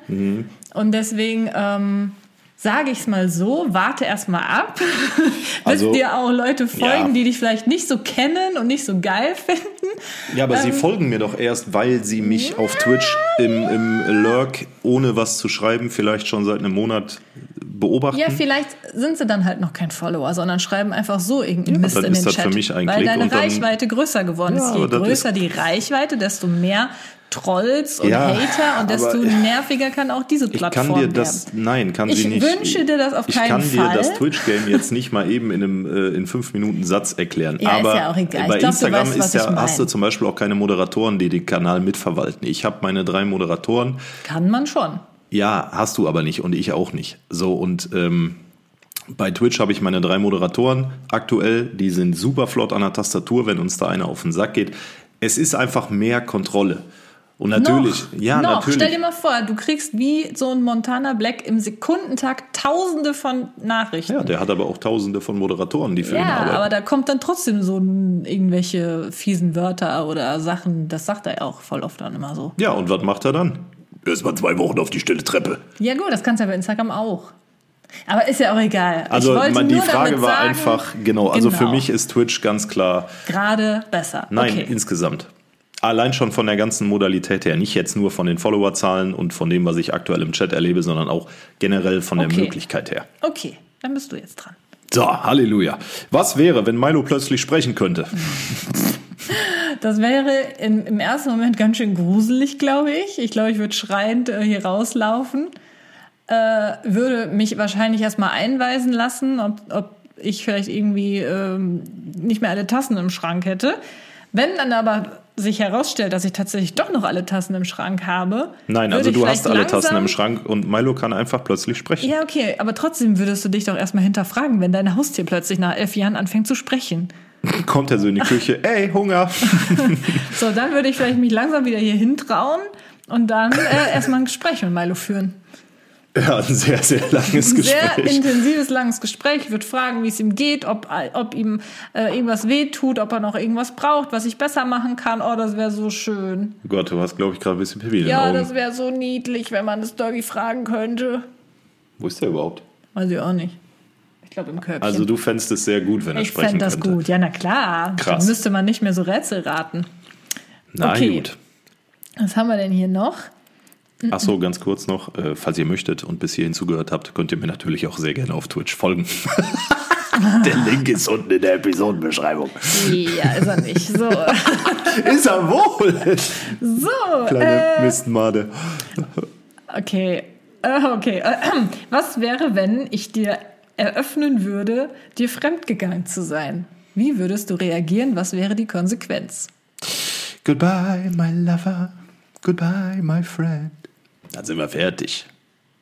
Und deswegen ähm, sage ich es mal so, warte erst mal ab, bis Also, dir auch Leute folgen, ja. die dich vielleicht nicht so kennen und nicht so geil finden. Ja, aber Ähm, sie folgen mir doch erst, weil sie mich auf Twitch im, im Lurk, ohne was zu schreiben, vielleicht schon seit einem Monat beobachten. Ja, vielleicht sind sie dann halt noch kein Follower, sondern schreiben einfach so irgendeinen Mist dann in ist den das Chat. für mich ein weil deine Reichweite größer geworden Ja, ist. Je größer ist- die Reichweite, desto mehr Trolls und Ja, Hater und desto nerviger kann auch diese Ich Plattform kann dir das, werden. nein, kann Ich sie nicht. wünsche dir das auf ich keinen kann Fall. dir das Twitch-Game jetzt nicht mal eben in einem äh, in fünf Minuten Satz erklären. Ja, ist Aber ja auch egal. Ich bei glaub, Instagram weißt, ist ja, ich hast du zum Beispiel auch keine Moderatoren, die den Kanal mitverwalten. Ich habe meine drei Moderatoren. Kann man schon. Ja, hast du aber nicht und ich auch nicht. So und ähm, bei Twitch habe ich meine drei Moderatoren aktuell, die sind super flott an der Tastatur, wenn uns da einer auf den Sack geht. Es ist einfach mehr Kontrolle. Und natürlich, noch, ja, noch. natürlich. Stell dir mal vor, du kriegst wie so ein Montana Black im Sekundentakt tausende von Nachrichten. ja, der hat aber auch tausende von Moderatoren, die für ihn Ja, arbeiten. aber da kommt dann trotzdem so ein, irgendwelche fiesen Wörter oder Sachen. Das sagt er ja auch voll oft dann immer so. Ja, und was macht er dann? Erstmal zwei Wochen auf die stille Treppe. Ja gut, das kannst du ja bei Instagram auch. Aber ist ja auch egal. Also man, die nur Frage damit war sagen, einfach, genau, also für genau, mich ist Twitch ganz klar, gerade besser. nein, okay. insgesamt. Allein schon von der ganzen Modalität her, nicht jetzt nur von den Followerzahlen und von dem, was ich aktuell im Chat erlebe, sondern auch generell von der Okay. Möglichkeit her. okay, dann bist du jetzt dran. So, Halleluja. Was wäre, wenn Milo plötzlich sprechen könnte? Das wäre im, im ersten Moment ganz schön gruselig, glaube ich. Ich glaube, ich würde schreiend äh, hier rauslaufen. Äh, würde mich wahrscheinlich erstmal einweisen lassen, ob, ob ich vielleicht irgendwie ähm, nicht mehr alle Tassen im Schrank hätte. Wenn dann aber sich herausstellt, dass ich tatsächlich doch noch alle Tassen im Schrank habe. Nein, also du hast alle Tassen im Schrank und Milo kann einfach plötzlich sprechen. Ja, okay, aber trotzdem würdest du dich doch erstmal hinterfragen, wenn dein Haustier plötzlich nach elf Jahren anfängt zu sprechen. Kommt er so in die Küche, ey, Hunger. So, dann würde ich vielleicht mich langsam wieder hier hintrauen und dann äh, erstmal ein Gespräch mit Milo führen. Ja, ein sehr, sehr langes Ein sehr Gespräch. intensives, langes Gespräch. Ich würde fragen, wie es ihm geht, ob, ob ihm äh, irgendwas wehtut, ob er noch irgendwas braucht, was ich besser machen kann. Oh, das wäre so schön. Oh Gott, du hast, glaube ich, gerade ein bisschen Pipi Ja, das wäre so niedlich, wenn man das Doggy fragen könnte. Wo ist der überhaupt? Weiß ich auch nicht. Ich glaube im Körbchen. Also du fändest es sehr gut, wenn er ich sprechen fände das könnte. gut. Ja, na klar. Krass. Dann müsste man nicht mehr so Rätsel raten. Na Okay. gut. Was haben wir denn hier noch? Ach so, ganz kurz noch, äh, falls ihr möchtet und bis hierhin zugehört habt, könnt ihr mir natürlich auch sehr gerne auf Twitch folgen. der Link ist unten in der Episodenbeschreibung. Ja, ist er nicht. So. Ist er wohl? So. Kleine Äh, Mistmade. okay. Äh, okay. Äh, was wäre, wenn ich dir eröffnen würde, dir fremdgegangen zu sein? Wie würdest du reagieren? Was wäre die Konsequenz? Goodbye, my lover. Goodbye, my friend. Dann sind wir fertig.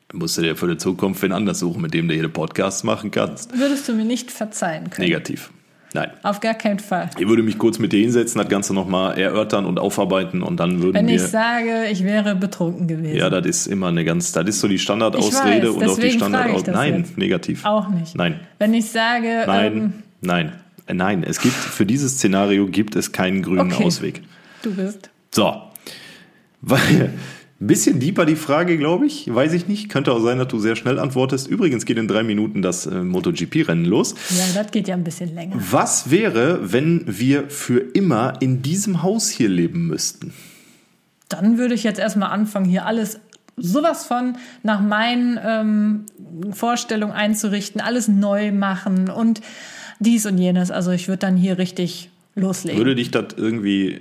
Dann musst du dir für die Zukunft wen anders suchen, mit dem du jede Podcasts machen kannst. Würdest du mir nicht verzeihen können? Negativ. Nein. Auf gar keinen Fall. Ich würde mich kurz mit dir hinsetzen, das Ganze nochmal erörtern und aufarbeiten und dann würden Wenn wir. ich sage, ich wäre betrunken gewesen. Ja, das ist immer eine ganz, das ist so die Standardausrede und auch die deswegen Standard. frage ich das Nein, jetzt. negativ. Auch nicht. Nein, Wenn ich sage, nein, ähm, nein, nein. Es gibt für dieses Szenario gibt es keinen grünen Okay. Ausweg. du bist. So, weil ein bisschen deeper die Frage, glaube ich. Weiß ich nicht. Könnte auch sein, dass du sehr schnell antwortest. Übrigens geht in drei Minuten das äh, MotoGP-Rennen los. Ja, das geht ja ein bisschen länger. Was wäre, wenn wir für immer in diesem Haus hier leben müssten? Dann würde ich jetzt erstmal anfangen, hier alles sowas von nach meinen ähm, Vorstellungen einzurichten, alles neu machen und dies und jenes. Also ich würde dann hier richtig loslegen. Würde dich das irgendwie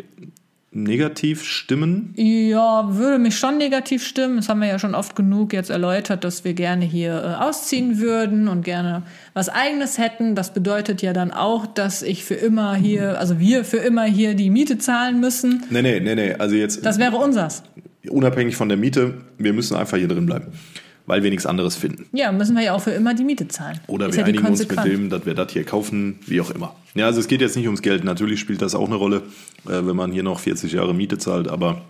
negativ stimmen? Ja, würde mich schon negativ stimmen. Das haben wir ja schon oft genug jetzt erläutert, dass wir gerne hier äh, ausziehen würden und gerne was eigenes hätten. Das bedeutet ja dann auch, dass ich für immer hier, also wir für immer hier die Miete zahlen müssen. Nee, nee, nee, nee. Also jetzt Das wäre unsers. unabhängig von der Miete, wir müssen einfach hier drin bleiben. Weil wir nichts anderes finden. Ja, müssen wir ja auch für immer die Miete zahlen. Oder Ist wir ja einigen uns mit dem, dass wir das hier kaufen, wie auch immer. Ja, also es geht jetzt nicht ums Geld. Natürlich spielt das auch eine Rolle, äh, wenn man hier noch 40 Jahre Miete zahlt, aber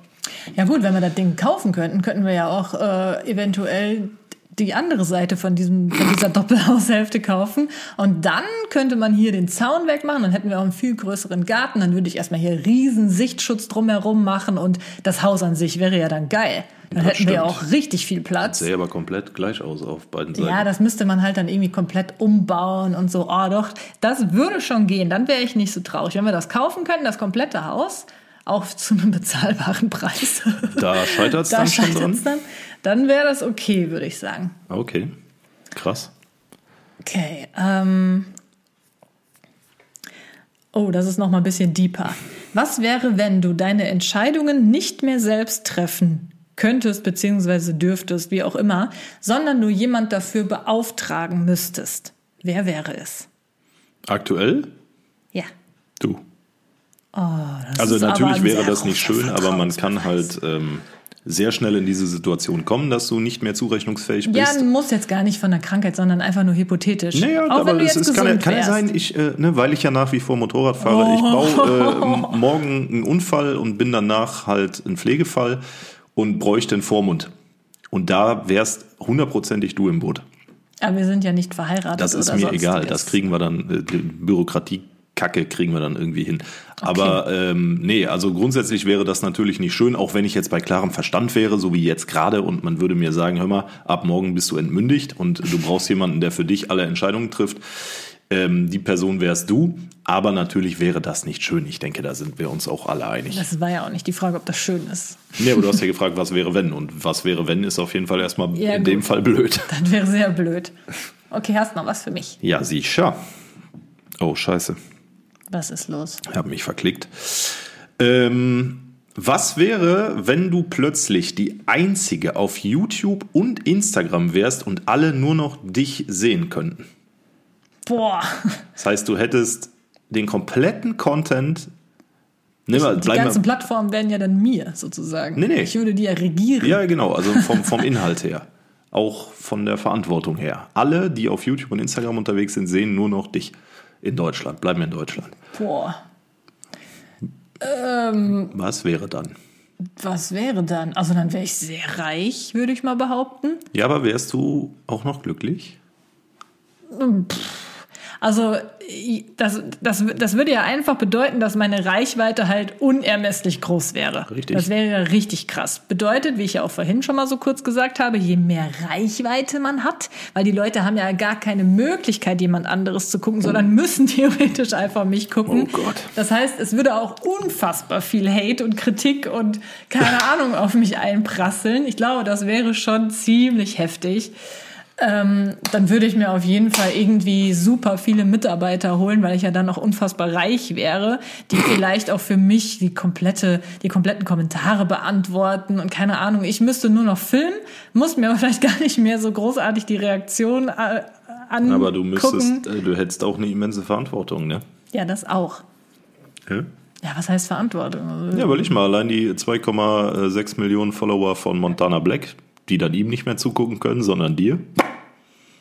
Ja gut, wenn wir das Ding kaufen könnten, könnten wir ja auch äh, eventuell die andere Seite von, diesem, von dieser Doppelhaushälfte kaufen. Und dann könnte man hier den Zaun wegmachen, dann hätten wir auch einen viel größeren Garten. Dann würde ich erstmal hier riesen Sichtschutz drumherum machen und das Haus an sich wäre ja dann geil. Dann Das hätten wir stimmt. auch richtig viel Platz. sähe aber komplett gleich aus auf beiden Seiten. Ja, das müsste man halt dann irgendwie komplett umbauen und so. Oh, doch, das würde schon gehen. Dann wäre ich nicht so traurig. Wenn wir das kaufen könnten, das komplette Haus, auch zu einem bezahlbaren Preis. Da scheitert es da dann schon dran. dann, dann wäre das okay, würde ich sagen. Okay. Krass. Okay. Ähm oh, das ist noch mal ein bisschen deeper. Was wäre, wenn du deine Entscheidungen nicht mehr selbst treffen könntest beziehungsweise dürftest, wie auch immer, sondern du jemand dafür beauftragen müsstest? Wer wäre es? Aktuell? Ja. Du. Oh, das Also natürlich wäre das nicht schön, aber man kann halt ähm, sehr schnell in diese Situation kommen, dass du nicht mehr zurechnungsfähig Ja, bist. muss jetzt gar nicht von der Krankheit, sondern einfach nur hypothetisch. Naja, Auch aber es, jetzt es kann, ja- kann ja sein, ich, äh, ne, weil ich ja nach wie vor Motorrad fahre, ich baue äh, morgen einen Unfall und bin danach halt ein Pflegefall und bräuchte einen Vormund. Und da wärst hundertprozentig du im Boot. Aber wir sind ja nicht verheiratet. Das ist mir egal. Das kriegen wir dann, äh, Bürokratie-Kacke kriegen wir dann irgendwie hin. Aber ähm, nee, also grundsätzlich wäre das natürlich nicht schön, auch wenn ich jetzt bei klarem Verstand wäre, so wie jetzt gerade, und man würde mir sagen, hör mal, ab morgen bist du entmündigt und du brauchst jemanden, der für dich alle Entscheidungen trifft. Ähm, die Person wärst du, aber natürlich wäre das nicht schön. Ich denke, da sind wir uns auch alle einig. Das war ja auch nicht die Frage, ob das schön ist. Nee, aber du hast ja gefragt, was wäre wenn? Und was wäre wenn, ist auf jeden Fall erstmal Ja, in gut. dem Fall blöd. Das wäre sehr blöd. Okay, hast noch was für mich? Ja, sicher. Oh, scheiße. Was ist los? Ich habe mich verklickt. Ähm, was wäre, wenn du plötzlich die einzige auf YouTube und Instagram wärst und alle nur noch dich sehen könnten? Boah, Das heißt, du hättest den kompletten Content. Nimm mal, die ganzen mal, Plattformen wären ja dann mir sozusagen. Nee, nee. Ich würde die ja regieren. ja, genau, also vom, vom Inhalt her. Auch von der Verantwortung her. Alle, die auf YouTube und Instagram unterwegs sind, sehen nur noch dich in Deutschland. Bleiben wir in Deutschland. Boah, Was wäre dann? was wäre dann? Also dann wäre ich sehr reich, würde ich mal behaupten. Ja, aber wärst du auch noch glücklich? Also das, das, das würde ja einfach bedeuten, dass meine Reichweite halt unermesslich groß wäre. Richtig. Das wäre ja richtig krass. Bedeutet, wie ich ja auch vorhin schon mal so kurz gesagt habe, je mehr Reichweite man hat, weil die Leute haben ja gar keine Möglichkeit, jemand anderes zu gucken, sondern müssen theoretisch einfach mich gucken. Oh Gott. Das heißt, es würde auch unfassbar viel Hate und Kritik und keine Ahnung auf mich einprasseln. Ich glaube, das wäre schon ziemlich heftig ähm, dann würde ich mir auf jeden Fall irgendwie super viele Mitarbeiter holen, weil ich ja dann auch unfassbar reich wäre, die vielleicht auch für mich die komplette, die kompletten Kommentare beantworten und keine Ahnung. Ich müsste nur noch filmen, muss mir aber vielleicht gar nicht mehr so großartig die Reaktion äh, angucken. Aber du müsstest, äh, du hättest auch eine immense Verantwortung, ne? Ja, das auch. Ja, Ja, was heißt Verantwortung? Also, ja weil ich mal allein die 2,6 Millionen Follower von Montana Black, die dann ihm nicht mehr zugucken können, sondern dir,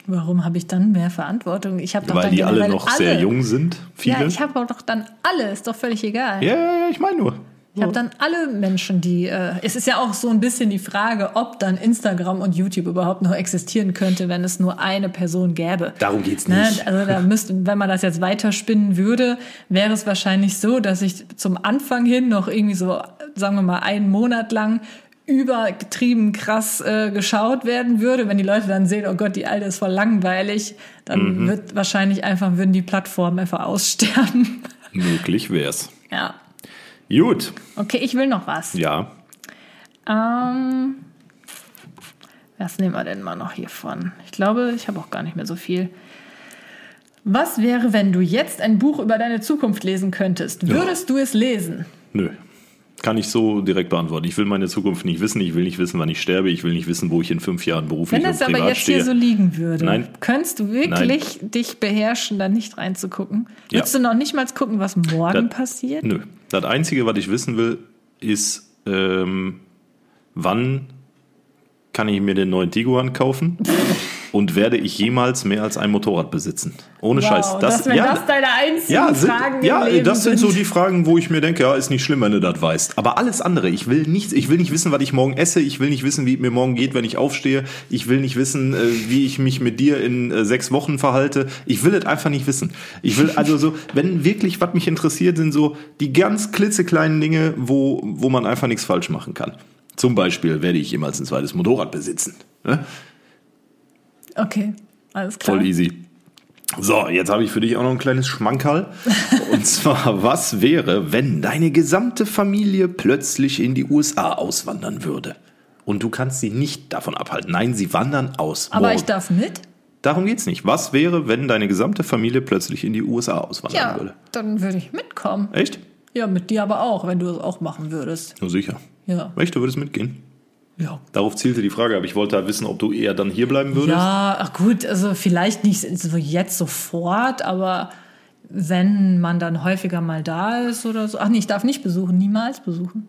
Warum habe ich dann mehr Verantwortung? Ich habe doch weil dann die alle noch sehr jung sind, viele. Ja, ich habe doch dann alle, ist doch völlig egal. ja, ja, ja, ich meine nur. Ich habe dann alle Menschen, die. Äh, es ist ja auch so ein bisschen die Frage, ob dann Instagram und YouTube überhaupt noch existieren könnte, wenn es nur eine Person gäbe. Darum geht's Ne? nicht. Also da müsste, wenn man das jetzt weiterspinnen würde, wäre es wahrscheinlich so, dass ich zum Anfang hin noch irgendwie so, sagen wir mal, einen Monat lang übergetrieben krass äh, geschaut werden würde. Wenn die Leute dann sehen, oh Gott, die Alte ist voll langweilig, dann Mhm. wird wahrscheinlich einfach, würden die Plattformen einfach aussterben. Möglich wär's. ja. Gut, Okay, ich will noch was. ja. Ähm, was nehmen wir denn mal noch hiervon? Ich glaube, ich habe auch gar nicht mehr so viel. Was wäre, wenn du jetzt ein Buch über deine Zukunft lesen könntest? Würdest du es lesen? Nö. Kann ich so direkt beantworten. Ich will meine Zukunft nicht wissen. Ich will nicht wissen, wann ich sterbe. Ich will nicht wissen, wo ich in fünf Jahren beruflich Wenn und das privat aber jetzt stehe. hier so liegen würde, Nein. könntest du wirklich dich beherrschen, da nicht reinzugucken? Ja. Würdest du noch nicht mal gucken, was morgen Das- passiert? Nö. Das Einzige, was ich wissen will, ist, ähm, wann kann ich mir den neuen Tiguan kaufen? Und werde ich jemals mehr als ein Motorrad besitzen? Ohne Scheiß. Wow, das, wenn das deine einzigen ja, sind, Fragen ja das sind so die Fragen, wo ich mir denke, ja, ist nicht schlimm, wenn du das weißt. Aber alles andere, ich will nichts, ich will nicht wissen, was ich morgen esse, ich will nicht wissen, wie es mir morgen geht, wenn ich aufstehe, ich will nicht wissen, äh, wie ich mich mit dir in äh, sechs Wochen verhalte. Ich will es einfach nicht wissen. Ich will also so, wenn wirklich was mich interessiert, sind so die ganz klitzekleinen Dinge, wo, wo man einfach nichts falsch machen kann. Zum Beispiel werde ich jemals ein zweites Motorrad besitzen. Ne? Okay, alles klar. Voll easy. So, jetzt habe ich für dich auch noch ein kleines Schmankerl. Und zwar, was wäre, wenn deine gesamte Familie plötzlich in die USA auswandern würde? Und du kannst sie nicht davon abhalten. Nein, sie wandern aus. Aber Morgen. ich darf mit? Darum geht's nicht. Was wäre, wenn deine gesamte Familie plötzlich in die USA auswandern Ja, würde? dann würde ich mitkommen. Echt? Ja, mit dir aber auch, wenn du es auch machen würdest. Nur sicher. Ja. Echt, du würdest mitgehen? Ja. Darauf zielte die Frage, aber ich wollte halt wissen, ob du eher dann hier bleiben würdest. Ja, ach gut, also vielleicht nicht so jetzt sofort, aber wenn man dann häufiger mal da ist oder so. Ach nee, ich darf nicht besuchen, niemals besuchen.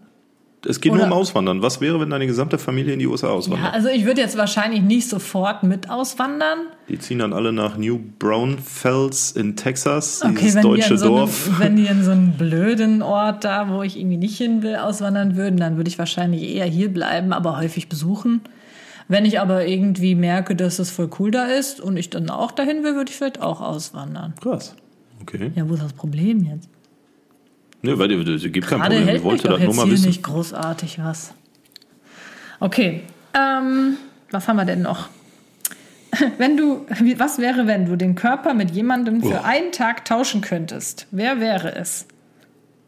Es geht nur Oder- um Auswandern. Was wäre, wenn deine gesamte Familie in die USA Ja, auswandert? also ich würde jetzt wahrscheinlich nicht sofort mit auswandern. Die ziehen dann alle nach New Braunfels in Texas, Okay, dieses deutsche so Dorf. Einem, wenn die in so einen blöden Ort da, wo ich irgendwie nicht hin will, auswandern würden, dann würde ich wahrscheinlich eher hier bleiben, aber häufig besuchen. Wenn ich aber irgendwie merke, dass es voll cool da ist und ich dann auch dahin will, würde ich vielleicht auch auswandern. Krass. Okay. Ja, wo ist das Problem jetzt? Ne, weil es gibt kein Problem. hält Ich mich wollte das nur jetzt mal wissen. nicht großartig was. Okay, ähm, was haben wir denn noch? Wenn du, was wäre, wenn du den Körper mit jemandem für Oh. einen Tag tauschen könntest? Wer wäre es?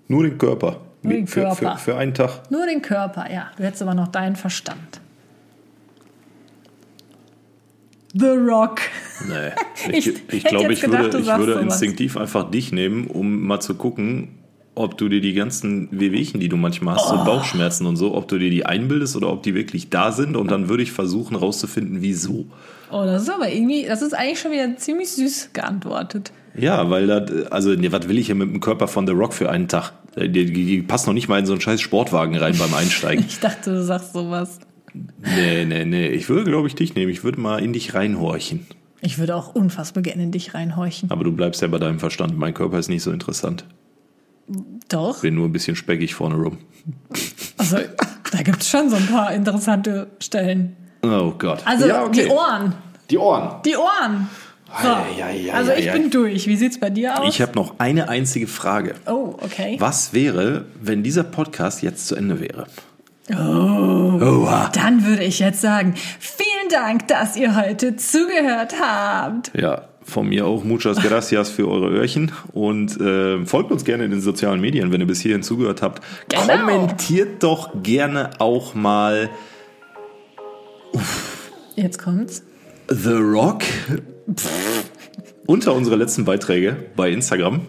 Nur den Körper. Nur den für, Körper. Für, für einen Tag. Nur den Körper, ja. Du hättest aber noch deinen Verstand. The Rock. Nee. Ich Ich, ich, glaube, ich würde, gedacht, ich würde instinktiv einfach dich nehmen, um mal zu gucken, ob du dir die ganzen Wehwehchen, die du manchmal hast, Oh. so Bauchschmerzen und so, ob du dir die einbildest oder ob die wirklich da sind. Und dann würde ich versuchen rauszufinden, wieso. Oh, das ist aber irgendwie, das ist eigentlich schon wieder ziemlich süß geantwortet. Ja, weil das, also, nee, was will ich hier mit dem Körper von The Rock für einen Tag? Die, die, die passt noch nicht mal in so einen scheiß Sportwagen rein beim Einsteigen. Ich dachte, du sagst sowas. nee, nee, nee. Ich würde, glaube ich, dich nehmen. Ich würde mal in dich reinhorchen. Ich würde auch unfassbar gerne in dich reinhorchen. Aber du bleibst ja bei deinem Verstand. Mein Körper ist nicht so interessant. Doch. Bin nur ein bisschen speckig vorne rum. Also, da gibt es schon so ein paar interessante Stellen. Oh Gott. Also, Ja, okay. die Ohren. Die Ohren. Die Ohren. So. Ei, ei, also, ich bin durch. Wie sieht's bei dir aus? Ich habe noch eine einzige Frage. oh, okay. Was wäre, wenn dieser Podcast jetzt zu Ende wäre? Oh. Oha. Dann würde ich jetzt sagen, vielen Dank, dass ihr heute zugehört habt. Ja, von mir auch muchas gracias für eure Öhrchen und äh, folgt uns gerne in den sozialen Medien, wenn ihr bis hierhin zugehört habt. Genau. Kommentiert doch gerne auch mal Jetzt kommt's. The Rock unter unsere letzten Beiträge bei Instagram.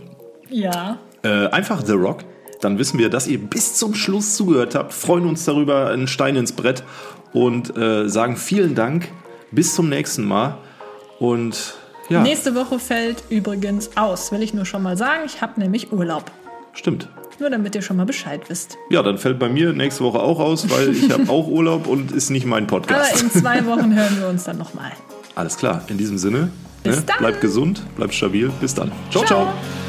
Ja. Äh, einfach The Rock. Dann wissen wir, dass ihr bis zum Schluss zugehört habt, freuen uns darüber, einen Stein ins Brett und äh, sagen vielen Dank. Bis zum nächsten Mal. Und ja, Nächste Woche fällt übrigens aus, will ich nur schon mal sagen. Ich habe nämlich Urlaub. stimmt. Nur damit ihr schon mal Bescheid wisst. Ja, dann fällt bei mir nächste Woche auch aus, weil ich habe auch Urlaub und ist nicht mein Aber Podcast. in zwei Wochen hören wir uns dann nochmal. Alles klar, in diesem Sinne, Bis ne, dann. bleibt gesund, bleibt stabil. Bis dann. ciao. ciao. Ciao.